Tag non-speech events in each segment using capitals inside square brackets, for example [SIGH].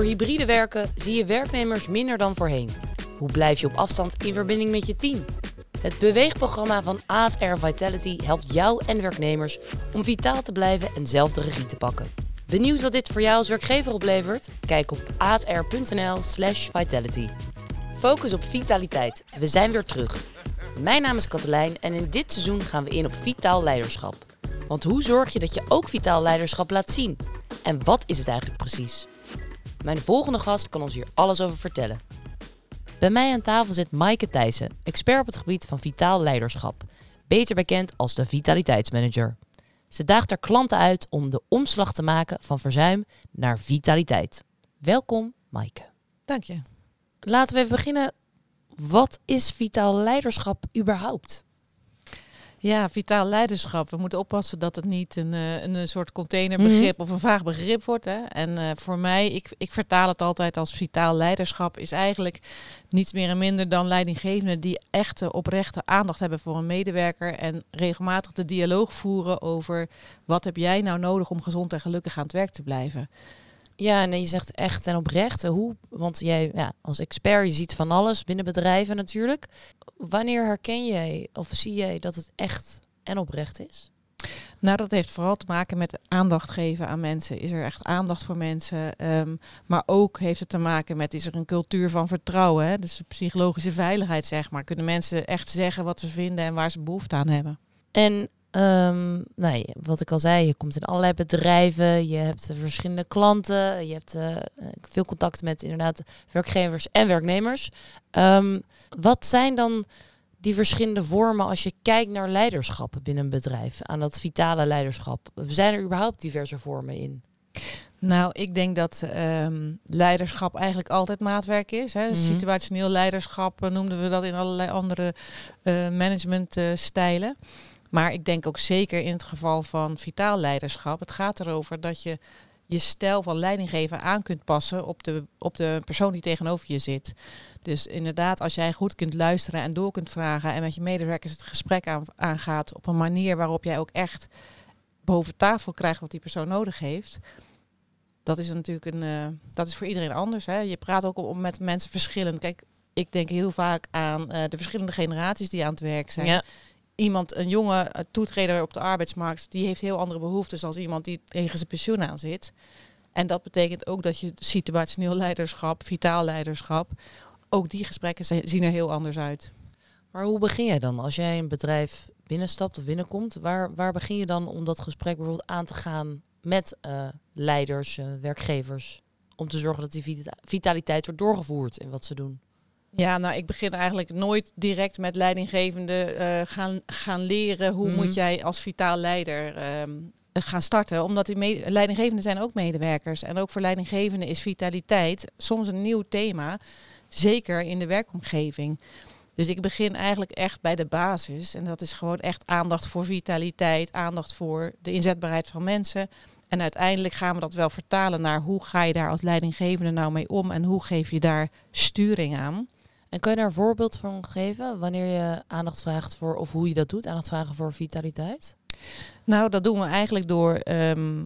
Door hybride werken zie je werknemers minder dan voorheen. Hoe blijf je op afstand in verbinding met je team? Het beweegprogramma van ASR Vitality helpt jou en werknemers om vitaal te blijven en zelf de regie te pakken. Benieuwd wat dit voor jou als werkgever oplevert? Kijk op asr.nl/slash vitality. Focus op vitaliteit. We zijn weer terug. Mijn naam is Katelijn en in dit seizoen gaan we in op vitaal leiderschap. Want hoe zorg je dat je ook vitaal leiderschap laat zien? En wat is het eigenlijk precies? Mijn volgende gast kan ons hier alles over vertellen. Bij mij aan tafel zit Maaike Thijssen, expert op het gebied van vitaal leiderschap, beter bekend als de vitaliteitsmanager. Ze daagt haar klanten uit om de omslag te maken van verzuim naar vitaliteit. Welkom, Maaike. Dank je. Laten we even beginnen. Wat is vitaal leiderschap überhaupt? Ja, vitaal leiderschap. We moeten oppassen dat het niet een, eh, een, soort containerbegrip Mhm. of een vaag begrip wordt. Hè? En eh, voor mij, ik, ik vertaal het altijd als vitaal leiderschap, is eigenlijk niets meer en minder dan leidinggevenden die echte oprechte aandacht hebben voor een medewerker en regelmatig de dialoog voeren over wat heb jij nou nodig om gezond en gelukkig aan het werk te blijven. Ja, en je zegt echt en oprecht. eh, Hoe? Want jij ja, als expert, je ziet van alles binnen bedrijven natuurlijk. Wanneer herken jij of zie jij dat het echt en oprecht is? Nou, dat heeft vooral te maken met aandacht geven aan mensen. Is er echt aandacht voor mensen? Ehm, maar ook heeft het te maken met, is er een cultuur van vertrouwen? Hè? Dus psychologische veiligheid, zeg maar. Kunnen mensen echt zeggen wat ze vinden en waar ze behoefte aan hebben? En ehm, nee, wat ik al zei, je komt in allerlei bedrijven, je hebt eh, verschillende klanten, je hebt eh, veel contact met inderdaad werkgevers en werknemers. Ehm, wat zijn dan die verschillende vormen als je kijkt naar leiderschap binnen een bedrijf, aan dat vitale leiderschap? Zijn er überhaupt diverse vormen in? Nou, ik denk dat ehm, leiderschap eigenlijk altijd maatwerk is. Hè. Mhm. Situationeel leiderschap eh, noemden we dat in allerlei andere eh managementstijlen. Maar ik denk ook zeker in het geval van vitaal leiderschap. Het gaat erover dat je je stijl van leidinggeven aan kunt passen op de, op de persoon die tegenover je zit. Dus inderdaad, als jij goed kunt luisteren en door kunt vragen en met je medewerkers het gesprek aan, aangaat op een manier waarop jij ook echt boven tafel krijgt wat die persoon nodig heeft. Dat is natuurlijk een, eh, dat is voor iedereen anders. Hè. Je praat ook op, met mensen verschillend. Kijk, ik denk heel vaak aan eh, de verschillende generaties die aan het werk zijn Ja. Iemand, een jonge eh, toetreder op de arbeidsmarkt, die heeft heel andere behoeftes dan iemand die tegen zijn pensioen aan zit. En dat betekent ook dat je situationeel leiderschap, vitaal leiderschap, ook die gesprekken zi- zien er heel anders uit. Maar hoe begin jij dan als jij een bedrijf binnenstapt of binnenkomt? Waar, waar begin je dan om dat gesprek bijvoorbeeld aan te gaan met eh, leiders, eh, werkgevers? Om te zorgen dat die vita- vitaliteit wordt doorgevoerd in wat ze doen. Ja, nou, ik begin eigenlijk nooit direct met leidinggevende eh, gaan, gaan leren hoe Mhm. moet jij als vitaal leider ehm, gaan starten. Omdat die leidinggevenden zijn ook medewerkers. En ook voor leidinggevenden is vitaliteit soms een nieuw thema. Zeker in de werkomgeving. Dus ik begin eigenlijk echt bij de basis. En dat is gewoon echt aandacht voor vitaliteit, aandacht voor de inzetbaarheid van mensen. En uiteindelijk gaan we dat wel vertalen naar hoe ga je daar als leidinggevende nou mee om en hoe geef je daar sturing aan. En kan je daar een voorbeeld van geven wanneer je aandacht vraagt voor, of hoe je dat doet, aandacht vragen voor vitaliteit? Nou, dat doen we eigenlijk door ehm,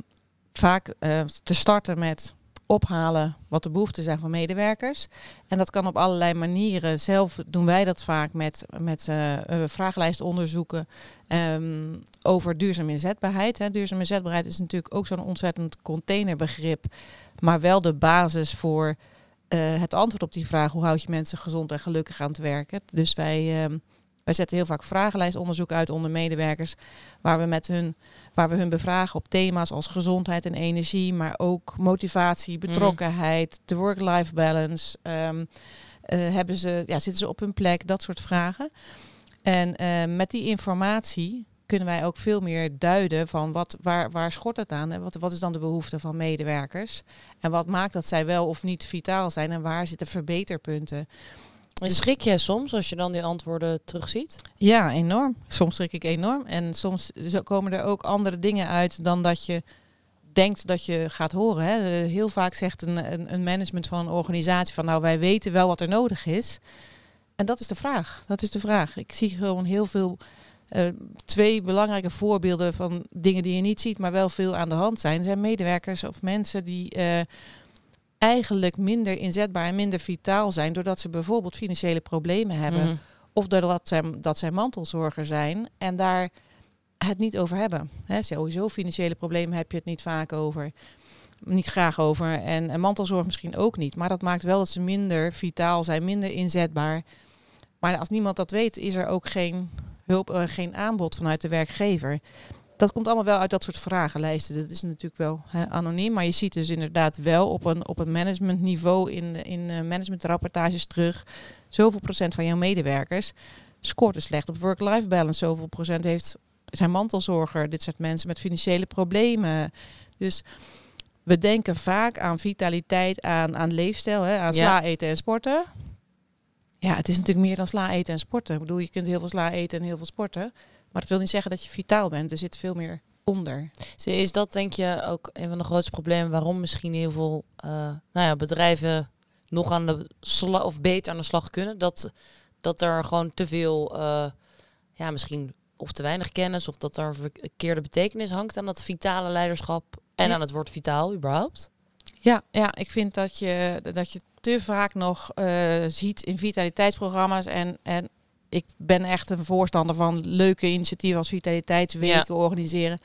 vaak eh, te starten met ophalen wat de behoeften zijn van medewerkers. En dat kan op allerlei manieren. Zelf doen wij dat vaak met, met eh, vragenlijstonderzoeken ehm, over duurzame inzetbaarheid. Hè. Duurzame inzetbaarheid is natuurlijk ook zo'n ontzettend containerbegrip, maar wel de basis voor het antwoord op die vraag: hoe houd je mensen gezond en gelukkig aan het werken? Dus wij, ehm, wij zetten heel vaak vragenlijstonderzoek uit onder medewerkers, waar we met hun waar we hun bevragen op thema's als gezondheid en energie, maar ook motivatie, betrokkenheid, de work-life balance. ehm, eh, hebben ze, ja, zitten ze op hun plek, dat soort vragen. En eh, met die informatie kunnen wij ook veel meer duiden van wat, waar, waar schort het aan en wat, wat is dan de behoefte van medewerkers en wat maakt dat zij wel of niet vitaal zijn en waar zitten verbeterpunten. En schrik jij soms als je dan die antwoorden terugziet? Ja, enorm. Soms schrik ik enorm. En soms komen er ook andere dingen uit dan dat je denkt dat je gaat horen. Hè. Eh, Heel vaak zegt een, een, een management van een organisatie van nou wij weten wel wat er nodig is. En dat is de vraag. Dat is de vraag. Ik zie gewoon heel veel, eh, twee belangrijke voorbeelden van dingen die je niet ziet, maar wel veel aan de hand zijn. Zijn medewerkers of mensen die eh, eigenlijk minder inzetbaar en minder vitaal zijn. Doordat ze bijvoorbeeld financiële problemen hebben. Mhm. Of doordat zij, dat zij mantelzorger zijn en daar het niet over hebben. Hè, sowieso financiële problemen heb je het niet vaak over. Niet graag over. En, en mantelzorg misschien ook niet. Maar dat maakt wel dat ze minder vitaal zijn, minder inzetbaar. Maar als niemand dat weet, is er ook geen hulp, uh, geen aanbod vanuit de werkgever. Dat komt allemaal wel uit dat soort vragenlijsten. Dat is natuurlijk wel hè, anoniem, maar je ziet dus inderdaad wel op een, op een managementniveau in, in uh, managementrapportages terug. Zoveel procent van jouw medewerkers scoort er slecht op work-life balance. Zoveel procent heeft zijn mantelzorger, dit soort mensen met financiële problemen. Dus we denken vaak aan vitaliteit, aan, aan leefstijl, hè, aan sla eten en sporten. Ja, het is natuurlijk meer dan sla eten en sporten. Ik bedoel, je kunt heel veel sla eten en heel veel sporten. Maar dat wil niet zeggen dat je vitaal bent. Er zit veel meer onder. Is dat denk je ook een van de grootste problemen waarom misschien heel veel uh, nou ja, bedrijven nog aan de slag of beter aan de slag kunnen? Dat, dat er gewoon te veel, uh, ja, misschien of te weinig kennis of dat er verkeerde betekenis hangt aan dat vitale leiderschap en Ja. aan het woord vitaal überhaupt? Ja, ja, ik vind dat je, dat je te vaak nog eh, ziet in vitaliteitsprogramma's. En, en ik ben echt een voorstander van leuke initiatieven als vitaliteitsweken organiseren.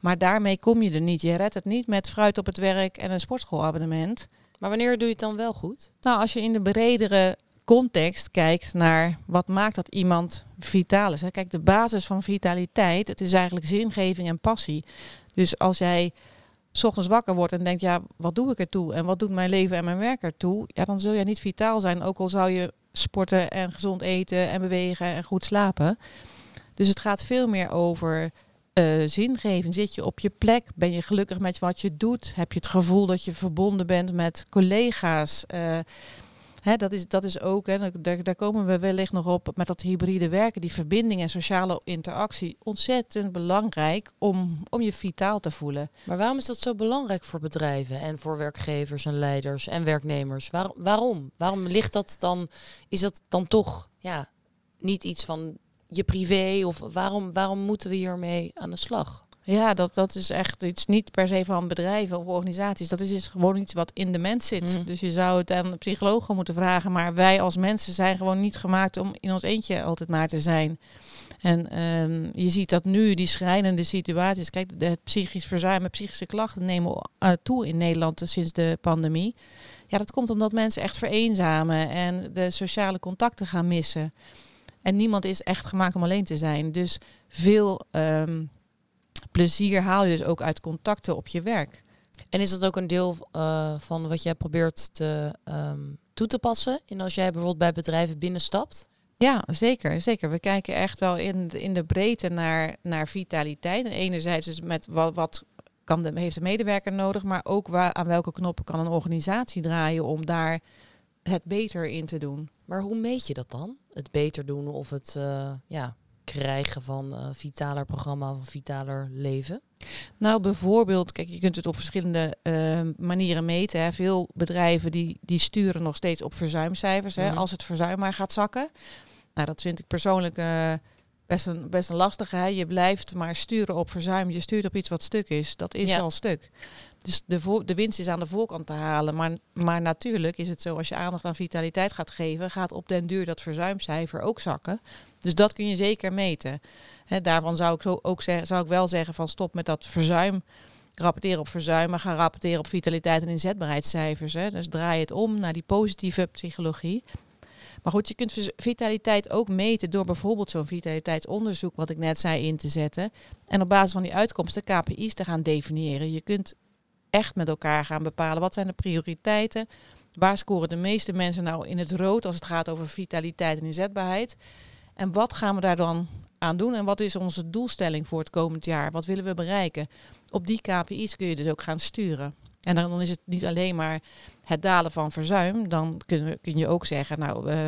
Maar daarmee kom je er niet. Je redt het niet met fruit op het werk en een sportschoolabonnement. Maar wanneer doe je het dan wel goed? Nou, als je in de bredere context kijkt naar wat maakt dat iemand vitaal is. Hè. Kijk, de basis van vitaliteit, het is eigenlijk zingeving en passie. Dus als jij 's ochtends wakker wordt en denkt, ja, wat doe ik ertoe? En wat doet mijn leven en mijn werk ertoe? Ja, dan zul je niet vitaal zijn, ook al zou je sporten en gezond eten en bewegen en goed slapen. Dus het gaat veel meer over eh, zingeving. Zit je op je plek? Ben je gelukkig met wat je doet? Heb je het gevoel dat je verbonden bent met collega's? Eh, Hè, dat, is, dat is ook, hè, daar, komen we wellicht nog op met dat hybride werken, die verbinding en sociale interactie, ontzettend belangrijk om, om je vitaal te voelen. Maar waarom is dat zo belangrijk voor bedrijven en voor werkgevers en leiders en werknemers? Waar, waarom? Waarom ligt dat dan? Is dat dan toch ja, niet iets van je privé? Of waarom, waarom moeten we hiermee aan de slag? Ja, dat, dat is echt iets niet per se van bedrijven of organisaties. Dat is dus gewoon iets wat in de mens zit. Mm. Dus je zou het aan psychologen moeten vragen. Maar wij als mensen zijn gewoon niet gemaakt om in ons eentje altijd maar te zijn. En ehm, je ziet dat nu die schrijnende situaties. Kijk, de, het psychisch verzuim en psychische klachten nemen uh, toe in Nederland sinds de pandemie. Ja, dat komt omdat mensen echt vereenzamen en de sociale contacten gaan missen. En niemand is echt gemaakt om alleen te zijn. Dus veel um, plezier haal je dus ook uit contacten op je werk. En is dat ook een deel uh, van wat jij probeert te, um, toe te passen? En als jij bijvoorbeeld bij bedrijven binnenstapt? Ja, zeker, zeker. We kijken echt wel in de, in de breedte naar, naar vitaliteit. En enerzijds dus met wat, wat kan de, heeft de medewerker nodig, maar ook waar, aan welke knoppen kan een organisatie draaien om daar het beter in te doen. Maar hoe meet je dat dan? Het beter doen of het uh, ja, krijgen van uh, vitaler programma of vitaler leven? Nou, bijvoorbeeld, kijk, je kunt het op verschillende uh, manieren meten. Hè. Veel bedrijven die, die sturen nog steeds op verzuimcijfers. Hè, Mhm. Als het verzuim maar gaat zakken. Nou, dat vind ik persoonlijk uh, best, een, best een lastige. Hè. Je blijft maar sturen op verzuim. Je stuurt op iets wat stuk is. Dat is Ja. al stuk. Dus de, de winst is aan de voorkant te halen. Maar, maar natuurlijk is het zo, als je aandacht aan vitaliteit gaat geven, gaat op den duur dat verzuimcijfer ook zakken. Dus dat kun je zeker meten. Daarvan zou ik, zo ook zeggen, zou ik wel zeggen van stop met dat verzuim. Rapporteren op verzuim, maar gaan rapporteren op vitaliteit en inzetbaarheidscijfers. Hè. Dus draai het om naar die positieve psychologie. Maar goed, je kunt vitaliteit ook meten door bijvoorbeeld zo'n vitaliteitsonderzoek, wat ik net zei, in te zetten. En op basis van die uitkomsten KPI's te gaan definiëren. Je kunt echt met elkaar gaan bepalen wat zijn de prioriteiten. Waar scoren de meeste mensen nou in het rood als het gaat over vitaliteit en inzetbaarheid? En wat gaan we daar dan aan doen? En wat is onze doelstelling voor het komend jaar? Wat willen we bereiken? Op die KPI's kun je dus ook gaan sturen. En dan, is het niet alleen maar het dalen van verzuim. Dan kun, kun je ook zeggen, nou, uh,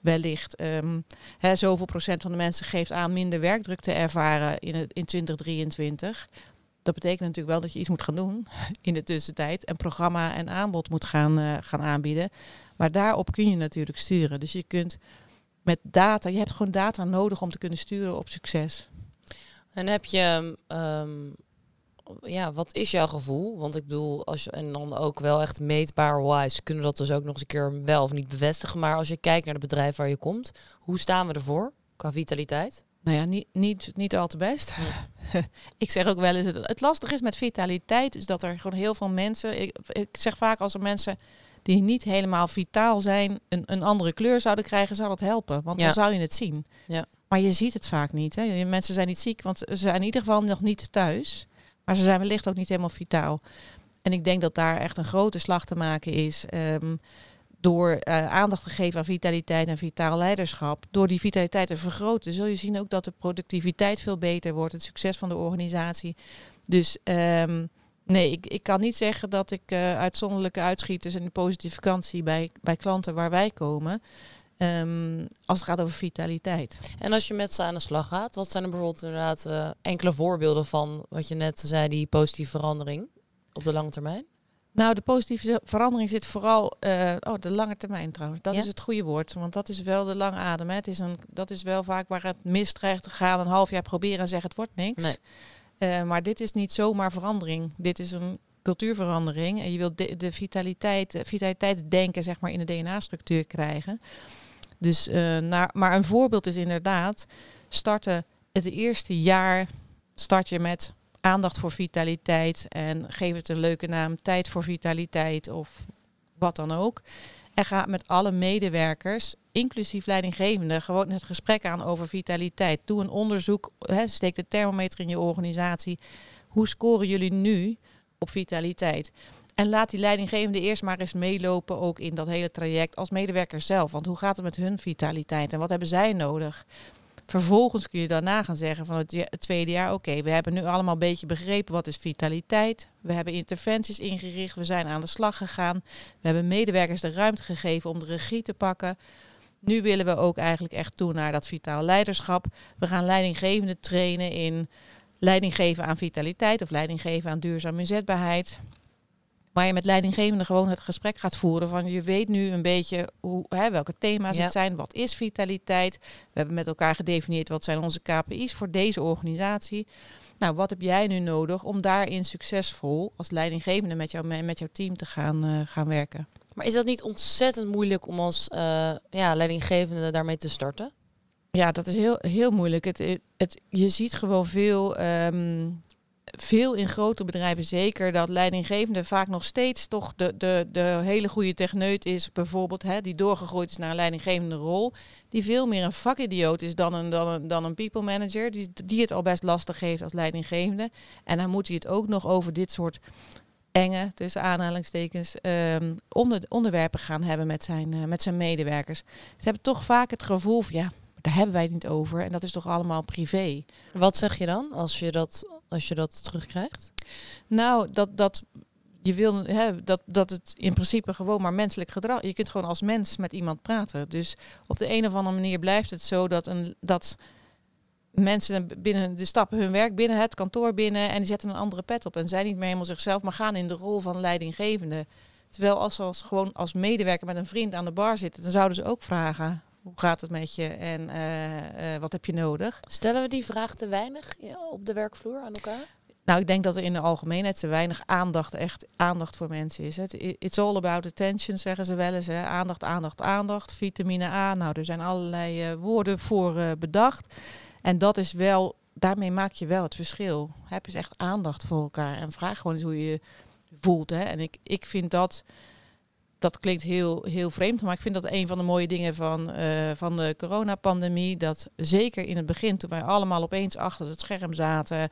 wellicht um, hè, zoveel procent van de mensen geeft aan minder werkdruk te ervaren in, het, in 2023. Dat betekent natuurlijk wel dat je iets moet gaan doen [LAUGHS] in de tussentijd. Een programma en aanbod moet gaan, uh, gaan aanbieden. Maar daarop kun je natuurlijk sturen. Dus je kunt met data, je hebt gewoon data nodig om te kunnen sturen op succes. En heb je um, ja, wat is jouw gevoel? Want ik bedoel, als je, en dan ook wel echt meetbaar wise, kunnen we dat dus ook nog eens een keer wel of niet bevestigen. Maar als je kijkt naar het bedrijf waar je komt, hoe staan we ervoor qua vitaliteit? Nou ja, niet, niet, niet al te best. [LAUGHS] ik zeg ook wel eens, het, het lastige is met vitaliteit, is dat er gewoon heel veel mensen, ik, ik zeg vaak als er mensen die niet helemaal vitaal zijn, een, een andere kleur zouden krijgen, zou dat helpen. Want dan zou je het zien. Ja. Maar je ziet het vaak niet. Hè. Mensen zijn niet ziek, want ze zijn in ieder geval nog niet thuis. Maar ze zijn wellicht ook niet helemaal vitaal. En ik denk dat daar echt een grote slag te maken is. Ehm, door uh, aandacht te geven aan vitaliteit en vitaal leiderschap. Door die vitaliteit te vergroten, zul je zien ook dat de productiviteit veel beter wordt. Het succes van de organisatie. Dus um, Nee, ik, ik kan niet zeggen dat ik uh, uitzonderlijke uitschieters en de positieve vakantie bij, bij klanten waar wij komen. Um, als het gaat over vitaliteit. En als je met ze aan de slag gaat, wat zijn er bijvoorbeeld inderdaad uh, enkele voorbeelden van wat je net zei, die positieve verandering op de lange termijn? Nou, de positieve verandering zit vooral. Uh, oh, de lange termijn trouwens. Dat is het goede woord. Want dat is wel de lange adem. Hè. Het is een, dat is wel vaak waar het mis dreigt te gaan. Een half jaar proberen en zeggen het wordt niks. Nee. Uh, maar dit is niet zomaar verandering. Dit is een cultuurverandering. En je wilt de, vitaliteit, vitaliteitsdenken zeg maar, in de DNA-structuur krijgen. Dus, naar, maar een voorbeeld is inderdaad starten het eerste jaar start je met aandacht voor vitaliteit en geef het een leuke naam, tijd voor vitaliteit of wat dan ook. En ga met alle medewerkers, inclusief leidinggevenden, gewoon het gesprek aan over vitaliteit. Doe een onderzoek, steek de thermometer in je organisatie. Hoe scoren jullie nu op vitaliteit? En laat die leidinggevende eerst maar eens meelopen ook in dat hele traject als medewerker zelf. Want hoe gaat het met hun vitaliteit en wat hebben zij nodig? Vervolgens kun je daarna gaan zeggen van het, tweede jaar, oké, we hebben nu allemaal een beetje begrepen wat is vitaliteit. We hebben interventies ingericht, we zijn aan de slag gegaan. We hebben medewerkers de ruimte gegeven om de regie te pakken. Nu willen we ook eigenlijk echt toe naar dat vitaal leiderschap. We gaan leidinggevenden trainen in leiding geven aan vitaliteit of leiding geven aan duurzame inzetbaarheid. Waar je met leidinggevenden gewoon het gesprek gaat voeren van je weet nu een beetje hoe, hè, welke thema's het zijn, wat is vitaliteit. We hebben met elkaar gedefinieerd wat zijn onze KPI's voor deze organisatie. Nou, wat heb jij nu nodig om daarin succesvol als leidinggevende met, jou, met jouw team te gaan, uh, gaan werken? Maar is dat niet ontzettend moeilijk om als uh, ja, leidinggevende daarmee te starten? Ja, dat is heel, heel moeilijk. Het, het, je ziet gewoon veel um, veel in grote bedrijven zeker dat leidinggevende vaak nog steeds toch de, de, de hele goede techneut is, bijvoorbeeld, hè, die doorgegroeid is naar een leidinggevende rol, die veel meer een vakidioot is dan een, dan een, dan een people manager, die, die het al best lastig heeft als leidinggevende. En dan moet hij het ook nog over dit soort enge, tussen aanhalingstekens, um, onder, onderwerpen gaan hebben met zijn, uh, met zijn medewerkers. Ze hebben toch vaak het gevoel van, ja, daar hebben wij het niet over en dat is toch allemaal privé. Wat zeg je dan als je dat als je dat terugkrijgt? Nou, dat, dat je wil hè, dat, dat het in principe gewoon maar menselijk gedrag. Je kunt gewoon als mens met iemand praten. Dus op de een of andere manier blijft het zo dat, een, dat mensen binnen de stappen hun werk binnen het kantoor binnen en die zetten een andere pet op en zijn niet meer helemaal zichzelf, maar gaan in de rol van leidinggevende. Terwijl als ze als, gewoon als medewerker met een vriend aan de bar zitten, dan zouden ze ook vragen: hoe gaat het met je en uh, uh, wat heb je nodig? Stellen we die vraag te weinig op de werkvloer aan elkaar? Nou, ik denk dat er in de algemeenheid te weinig aandacht, echt aandacht voor mensen is. Het It's all about attention, zeggen ze wel eens. Hè. Aandacht, aandacht, aandacht. Vitamine A. Nou, er zijn allerlei uh, woorden voor uh, bedacht. En dat is wel, daarmee maak je wel het verschil. Heb eens echt aandacht voor elkaar en vraag gewoon eens hoe je je voelt. Hè. En ik, ik vind dat dat klinkt heel, heel vreemd, maar ik vind dat een van de mooie dingen van, uh, van de coronapandemie. Dat zeker in het begin, toen wij allemaal opeens achter het scherm zaten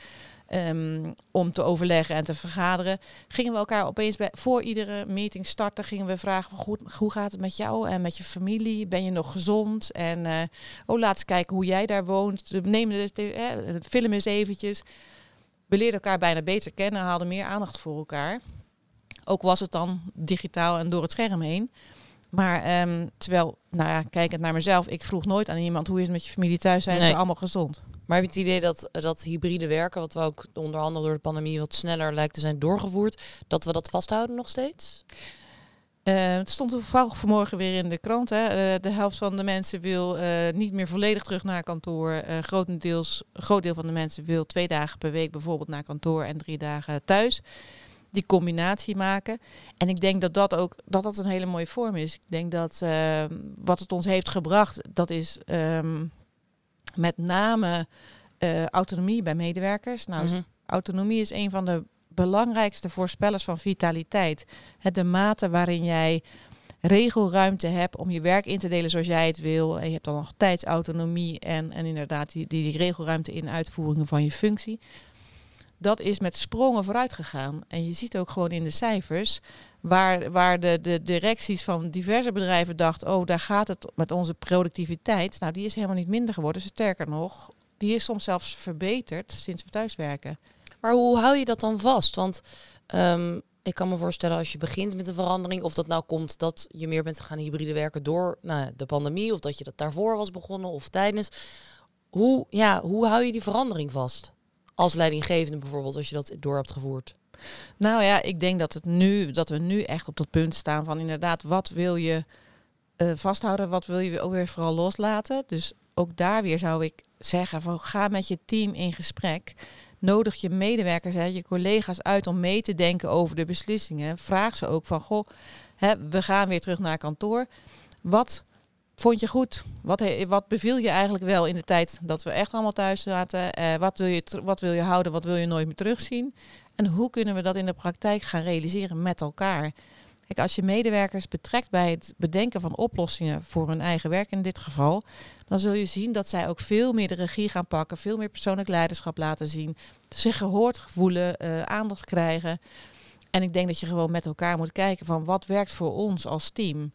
um, om te overleggen en te vergaderen, gingen we elkaar opeens voor iedere meeting starten, gingen we vragen: goed, hoe gaat het met jou en met je familie? Ben je nog gezond? En uh, oh, laat eens kijken hoe jij daar woont. Neem de, de, de, film eens eventjes. We leerden elkaar bijna beter kennen, haalden meer aandacht voor elkaar. Ook was het dan digitaal en door het scherm heen. Maar um, terwijl, nou ja, kijkend naar mezelf, ik vroeg nooit aan iemand hoe is het met je familie thuis, zijn ze allemaal gezond. Maar heb je het idee dat dat hybride werken, wat we ook onder andere door de pandemie wat sneller lijkt te zijn doorgevoerd, dat we dat vasthouden nog steeds? Uh, het stond toevallig vanmorgen weer in de krant. Hè. Uh, de helft van de mensen wil uh, niet meer volledig terug naar kantoor. grotendeels, een groot deel van de mensen wil twee dagen per week bijvoorbeeld naar kantoor en drie dagen thuis. Die combinatie maken. En ik denk dat dat ook dat dat een hele mooie vorm is. Ik denk dat ehm, wat het ons heeft gebracht, dat is um, met name autonomie bij medewerkers. Nou, mm -hmm. autonomie is een van de belangrijkste voorspellers van vitaliteit. Het de mate waarin jij regelruimte hebt om je werk in te delen zoals jij het wil. En je hebt dan nog tijdsautonomie en, en inderdaad die, die, die regelruimte in uitvoeringen van je functie. Dat is met sprongen vooruit gegaan. En je ziet ook gewoon in de cijfers waar, waar de, de directies van diverse bedrijven dachten, oh daar gaat het met onze productiviteit. Nou die is helemaal niet minder geworden. Sterker nog, die is soms zelfs verbeterd sinds we thuiswerken. Maar hoe hou je dat dan vast? Want um, ik kan me voorstellen als je begint met een verandering, of dat nou komt dat je meer bent gaan hybride werken door nou, de pandemie, of dat je dat daarvoor was begonnen of tijdens. Hoe, ja, hoe hou je die verandering vast? Als leidinggevende bijvoorbeeld, als je dat door hebt gevoerd. Nou ja, ik denk dat, het nu, dat we nu echt op dat punt staan van inderdaad, wat wil je uh, vasthouden, wat wil je ook weer vooral loslaten. Dus ook daar weer zou ik zeggen van ga met je team in gesprek nodig je medewerkers, hè, je collega's uit om mee te denken over de beslissingen. Vraag ze ook van, goh, hè, we gaan weer terug naar kantoor. Wat vond je goed? Wat, wat beviel je eigenlijk wel in de tijd dat we echt allemaal thuis zaten? Eh, wat, wil je wat wil je houden, wat wil je nooit meer terugzien? En hoe kunnen we dat in de praktijk gaan realiseren met elkaar? Kijk, als je medewerkers betrekt bij het bedenken van oplossingen voor hun eigen werk in dit geval, dan zul je zien dat zij ook veel meer de regie gaan pakken, veel meer persoonlijk leiderschap laten zien, zich gehoord voelen, uh, aandacht krijgen. En ik denk dat je gewoon met elkaar moet kijken van wat werkt voor ons als team.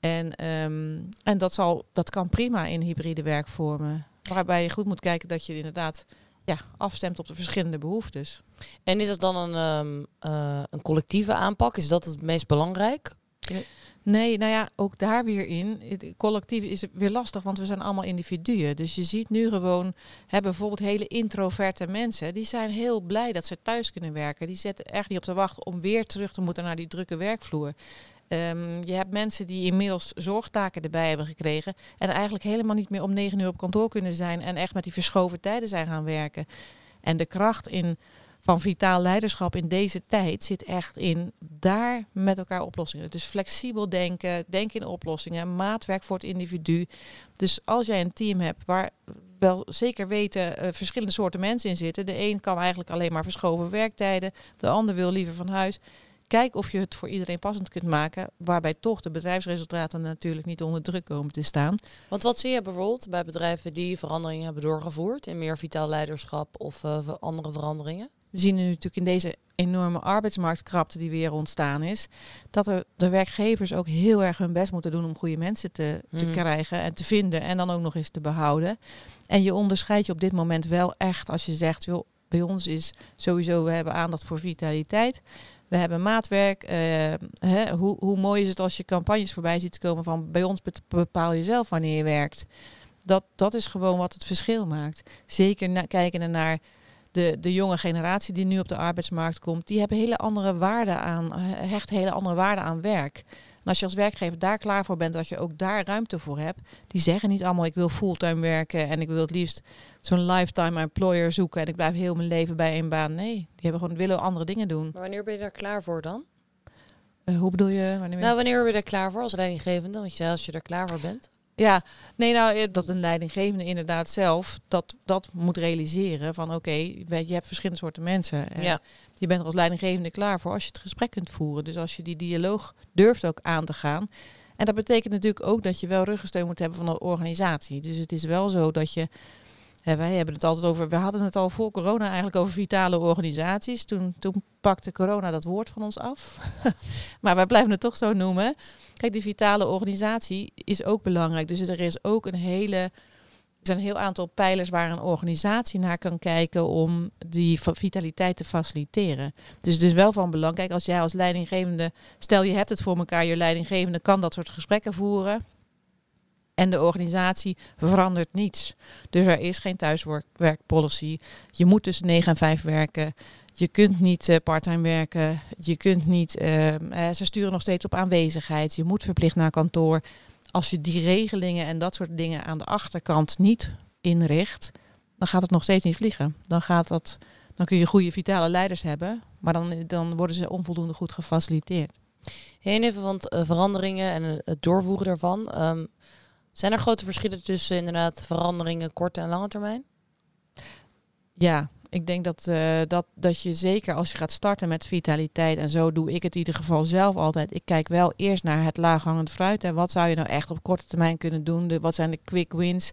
En, um, en dat, zal, dat kan prima in hybride werkvormen. Waarbij je goed moet kijken dat je inderdaad ja, afstemt op de verschillende behoeftes. En is dat dan een, um, uh, een collectieve aanpak? Is dat het meest belangrijk? Nee, nou ja, ook daar weer in. Collectief is weer lastig, want we zijn allemaal individuen. Dus je ziet nu gewoon, hebben bijvoorbeeld hele introverte mensen, die zijn heel blij dat ze thuis kunnen werken. Die zetten echt niet op te wachten om weer terug te moeten naar die drukke werkvloer. Um, je hebt mensen die inmiddels zorgtaken erbij hebben gekregen en eigenlijk helemaal niet meer om negen uur op kantoor kunnen zijn en echt met die verschoven tijden zijn gaan werken. En de kracht in van vitaal leiderschap in deze tijd zit echt in daar met elkaar oplossingen. Dus flexibel denken, denken in oplossingen, maatwerk voor het individu. Dus als jij een team hebt waar wel zeker weten uh, verschillende soorten mensen in zitten. De een kan eigenlijk alleen maar verschoven werktijden, de ander wil liever van huis. Kijk of je het voor iedereen passend kunt maken, waarbij toch de bedrijfsresultaten natuurlijk niet onder druk komen te staan. Want wat zie je bijvoorbeeld bij bedrijven die veranderingen hebben doorgevoerd in meer vitaal leiderschap of uh, andere veranderingen? we zien nu natuurlijk in deze enorme arbeidsmarktkrapte die weer ontstaan is, dat er de werkgevers ook heel erg hun best moeten doen om goede mensen te, te mm. krijgen en te vinden en dan ook nog eens te behouden. En je onderscheidt je op dit moment wel echt als je zegt, joh, bij ons is sowieso, we hebben aandacht voor vitaliteit. We hebben maatwerk. Uh, hè, hoe, hoe mooi is het als je campagnes voorbij ziet komen van bij ons bepaal je zelf wanneer je werkt. Dat, dat is gewoon wat het verschil maakt. Zeker na, kijken naar de, de jonge generatie die nu op de arbeidsmarkt komt, die hebben hele andere waarden aan, hecht hele andere waarden aan werk. En als je als werkgever daar klaar voor bent, dat je ook daar ruimte voor hebt, die zeggen niet allemaal ik wil fulltime werken en ik wil het liefst zo'n lifetime employer zoeken en ik blijf heel mijn leven bij één baan. Nee, die hebben gewoon willen andere dingen doen. Maar wanneer ben je daar klaar voor dan? Uh, hoe bedoel je? Wanneer nou, wanneer ben je er klaar voor als leidinggevende? Want je als je er klaar voor bent. Ja, nee, nou eh, dat een leidinggevende inderdaad zelf dat, dat moet realiseren van oké, okay, je hebt verschillende soorten mensen. Ja. Je bent er als leidinggevende klaar voor als je het gesprek kunt voeren. Dus als je die dialoog durft ook aan te gaan. En dat betekent natuurlijk ook dat je wel ruggensteun moet hebben van de organisatie. Dus het is wel zo dat je wij hebben het altijd over, we hadden het al voor corona eigenlijk over vitale organisaties. Toen, toen pakte corona dat woord van ons af. [LAUGHS] maar wij blijven het toch zo noemen. Kijk, die vitale organisatie is ook belangrijk. Dus er is ook een hele, er zijn een heel aantal pijlers waar een organisatie naar kan kijken om die vitaliteit te faciliteren. Dus het is wel van belang. Kijk, als jij als leidinggevende, stel je hebt het voor elkaar, je leidinggevende kan dat soort gesprekken voeren. En de organisatie verandert niets. Dus er is geen thuiswerkpolicy. Je moet dus 9 en 5 werken. je kunt niet uh, parttime werken. Je kunt niet. Uh, ze sturen nog steeds op aanwezigheid. Je moet verplicht naar kantoor. Als je die regelingen en dat soort dingen aan de achterkant niet inricht, dan gaat het nog steeds niet vliegen. Dan gaat dat. Dan kun je goede vitale leiders hebben, maar dan, dan worden ze onvoldoende goed gefaciliteerd. Heen even, want uh, veranderingen en het doorvoeren daarvan. Um, zijn er grote verschillen tussen inderdaad veranderingen korte en lange termijn? Ja, ik denk dat, uh, dat, dat je zeker als je gaat starten met vitaliteit, en zo doe ik het in ieder geval zelf altijd. Ik kijk wel eerst naar het laaghangend fruit. En wat zou je nou echt op korte termijn kunnen doen? De, wat zijn de quick wins?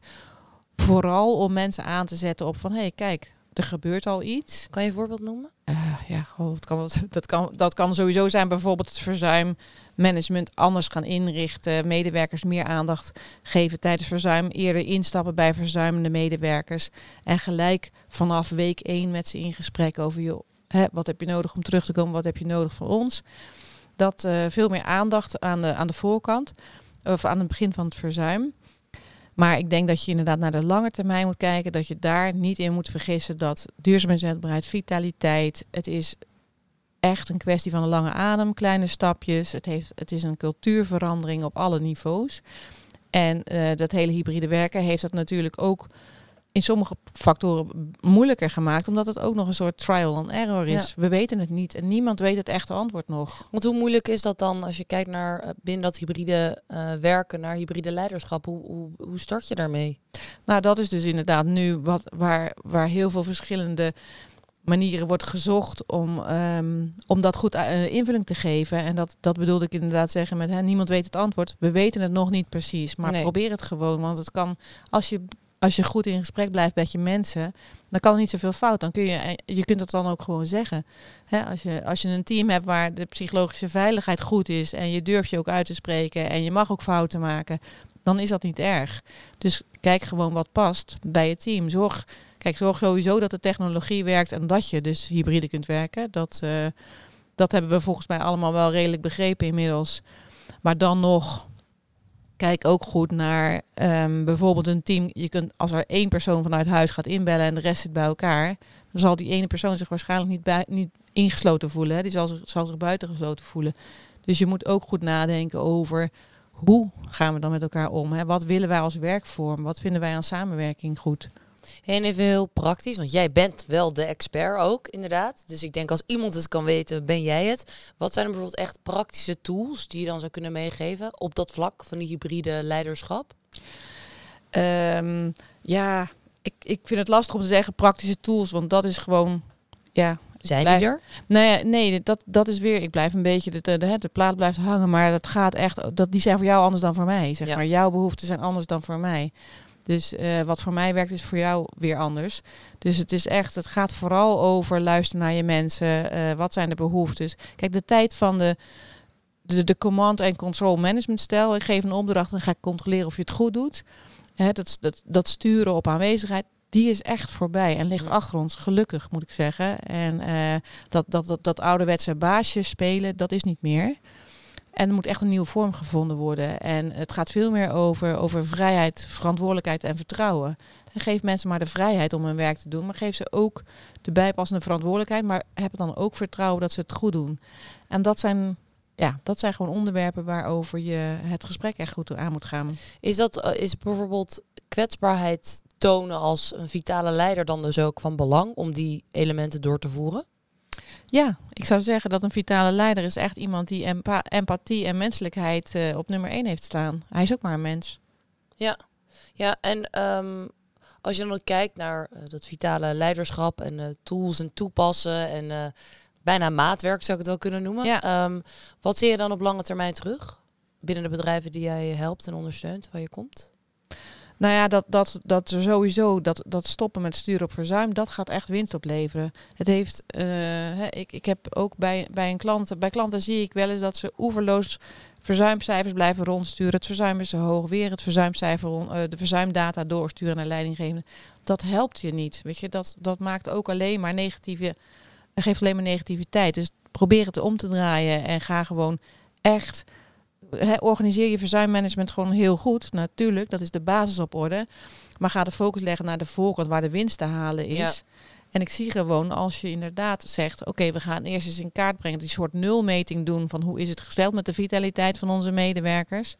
Vooral om mensen aan te zetten op van hé, hey, kijk, er gebeurt al iets. Kan je een voorbeeld noemen? Uh, ja, dat, kan, [LAUGHS] dat, kan, dat kan sowieso zijn bijvoorbeeld het verzuimmanagement anders gaan inrichten. Medewerkers meer aandacht geven tijdens verzuim. Eerder instappen bij verzuimende medewerkers. En gelijk vanaf week 1 met ze in gesprek over je, hè, wat heb je nodig om terug te komen, wat heb je nodig van ons. Dat uh, veel meer aandacht aan de, aan de voorkant, of aan het begin van het verzuim. Maar ik denk dat je inderdaad naar de lange termijn moet kijken. Dat je daar niet in moet vergissen dat duurzaamheidsbaarheid, vitaliteit, het is echt een kwestie van een lange adem, kleine stapjes. Het, heeft, het is een cultuurverandering op alle niveaus. En uh, dat hele hybride werken heeft dat natuurlijk ook in sommige factoren moeilijker gemaakt, omdat het ook nog een soort trial and error is. We weten het niet en niemand weet het echte antwoord nog. Want hoe moeilijk is dat dan als je kijkt naar uh, binnen dat hybride uh, werken, naar hybride leiderschap? Hoe, hoe, hoe start je daarmee? Nou, dat is dus inderdaad nu wat, waar, waar heel veel verschillende manieren wordt gezocht om, um, om dat goed uh, invulling te geven. En dat, dat bedoelde ik inderdaad zeggen met hè, niemand weet het antwoord. We weten het nog niet precies, maar nee. probeer het gewoon. Want het kan, als je als je goed in gesprek blijft met je mensen, dan kan er niet zoveel fout. Dan kun je, je kunt het dan ook gewoon zeggen. als, je, als je een team hebt waar de psychologische veiligheid goed is en je durft je ook uit te spreken en je mag ook fouten maken, dan is dat niet erg. Dus kijk gewoon wat past bij je team. Zorg, kijk, zorg sowieso dat de technologie werkt en dat je dus hybride kunt werken. Dat, uh, dat hebben we volgens mij allemaal wel redelijk begrepen inmiddels. Maar dan nog, kijk ook goed naar um, bijvoorbeeld een team. Je kunt, als er één persoon vanuit huis gaat inbellen en de rest zit bij elkaar, dan zal die ene persoon zich waarschijnlijk niet, bij, niet ingesloten voelen. Hè. Die zal zich, zal zich buitengesloten voelen. Dus je moet ook goed nadenken over hoe gaan we dan met elkaar om? Hè? Wat willen wij als werkvorm? Wat vinden wij aan samenwerking goed? En even heel praktisch, want jij bent wel de expert ook, inderdaad. Dus ik denk als iemand het kan weten, ben jij het. Wat zijn er bijvoorbeeld echt praktische tools die je dan zou kunnen meegeven op dat vlak van die hybride leiderschap? Um, ja, ik, ik vind het lastig om te zeggen praktische tools, want dat is gewoon, ja, zijn blijf, die er? Nee, nee dat, dat is weer, ik blijf een beetje, de, de, de, de plaat blijft hangen, maar dat gaat echt, dat, die zijn voor jou anders dan voor mij. Zeg ja. maar, jouw behoeften zijn anders dan voor mij. Dus uh, wat voor mij werkt, is voor jou weer anders. Dus het is echt, het gaat vooral over luisteren naar je mensen. Uh, wat zijn de behoeftes? Kijk, de tijd van de, de, de command en control management stijl. Ik geef een opdracht en ga ik controleren of je het goed doet. Hè, dat, dat, dat sturen op aanwezigheid, die is echt voorbij en ligt achter ons, gelukkig moet ik zeggen. En uh, dat, dat, dat, dat ouderwetse baasje spelen, dat is niet meer. En er moet echt een nieuwe vorm gevonden worden. En het gaat veel meer over, over vrijheid, verantwoordelijkheid en vertrouwen. En geef mensen maar de vrijheid om hun werk te doen, maar geef ze ook de bijpassende verantwoordelijkheid, maar heb dan ook vertrouwen dat ze het goed doen. En dat zijn, ja, dat zijn gewoon onderwerpen waarover je het gesprek echt goed aan moet gaan. Is dat uh, is bijvoorbeeld kwetsbaarheid tonen als een vitale leider dan dus ook van belang om die elementen door te voeren? Ja, ik zou zeggen dat een vitale leider is echt iemand die empa empathie en menselijkheid uh, op nummer 1 heeft staan. Hij is ook maar een mens. Ja, ja en um, als je dan ook kijkt naar uh, dat vitale leiderschap en uh, tools en toepassen en bijna maatwerk zou ik het wel kunnen noemen. Ja. Um, wat zie je dan op lange termijn terug binnen de bedrijven die jij helpt en ondersteunt, waar je komt? Nou ja, dat, dat, dat sowieso, dat, dat stoppen met sturen op verzuim, dat gaat echt winst opleveren. Het heeft, hè, ik, ik heb ook bij, bij een klant, bij klanten zie ik wel eens dat ze oeverloos verzuimcijfers blijven rondsturen. Het verzuim is hoog, weer het verzuimcijfer, uh, de verzuimdata doorsturen naar leidinggevende. Dat helpt je niet. Weet je, dat, dat maakt ook alleen maar negatieve, geeft alleen maar negativiteit. Dus probeer het om te draaien en ga gewoon echt He, organiseer je verzuimmanagement gewoon heel goed. Natuurlijk, dat is de basis op orde. Maar ga de focus leggen naar de voorkant waar de winst te halen is. Ja. En ik zie gewoon als je inderdaad zegt, oké, we gaan eerst eens in kaart brengen, die soort nulmeting doen van hoe is het gesteld met de vitaliteit van onze medewerkers.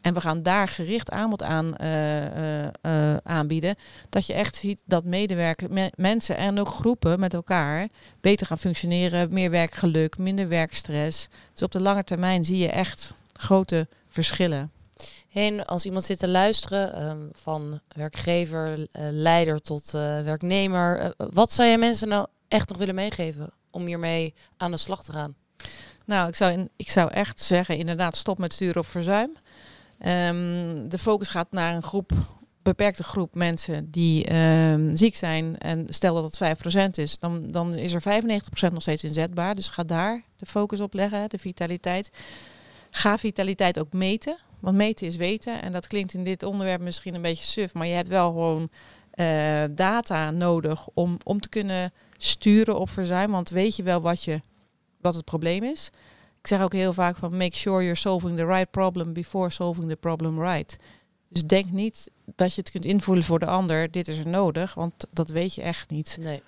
En we gaan daar gericht aanbod aan uh, uh, aanbieden. Dat je echt ziet dat medewerkers, mensen en ook groepen met elkaar beter gaan functioneren. Meer werkgeluk, minder werkstress. Dus op de lange termijn zie je echt grote verschillen. En als iemand zit te luisteren, um, van werkgever, leider tot werknemer, wat zou je mensen nou echt nog willen meegeven om hiermee aan de slag te gaan? Nou, ik zou, ik zou echt zeggen, inderdaad, stop met sturen op verzuim. Um, de focus gaat naar een groep, beperkte groep mensen die um, ziek zijn. En stel dat het 5% is, dan, dan is er 95% nog steeds inzetbaar. Dus ga daar de focus op leggen, de vitaliteit. Ga vitaliteit ook meten. Want meten is weten. En dat klinkt in dit onderwerp misschien een beetje suf. Maar je hebt wel gewoon uh, data nodig om, om te kunnen sturen op verzuim. Want weet je wel wat, je, wat het probleem is. Ik zeg ook heel vaak van make sure you're solving the right problem before solving the problem right. Dus denk niet dat je het kunt invoelen voor de ander. Dit is er nodig, want dat weet je echt niet. Nee.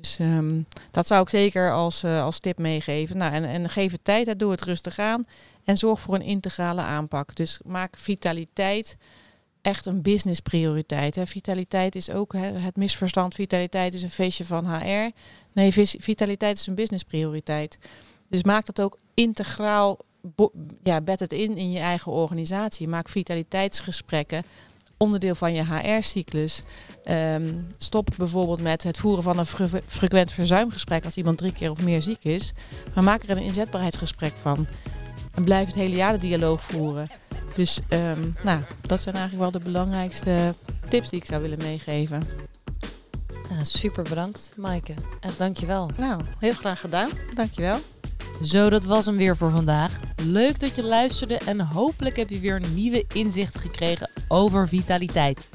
Dus um, dat zou ik zeker als, uh, als tip meegeven. Nou, en, en geef het tijd, doe het rustig aan. En zorg voor een integrale aanpak. Dus maak vitaliteit echt een business prioriteit. Hè. Vitaliteit is ook hè, het misverstand. Vitaliteit is een feestje van HR. Nee, vitaliteit is een business prioriteit. Dus maak dat ook integraal, ja, bed het in in je eigen organisatie. Maak vitaliteitsgesprekken onderdeel van je HR-cyclus. Um, stop bijvoorbeeld met het voeren van een fre frequent verzuimgesprek als iemand drie keer of meer ziek is. Maar maak er een inzetbaarheidsgesprek van. En blijf het hele jaar de dialoog voeren. Dus um, nou, dat zijn eigenlijk wel de belangrijkste tips die ik zou willen meegeven. Super bedankt, Maaike. Echt dankjewel. Nou, heel graag gedaan. Dankjewel. Zo, dat was hem weer voor vandaag. Leuk dat je luisterde en hopelijk heb je weer nieuwe inzichten gekregen over vitaliteit.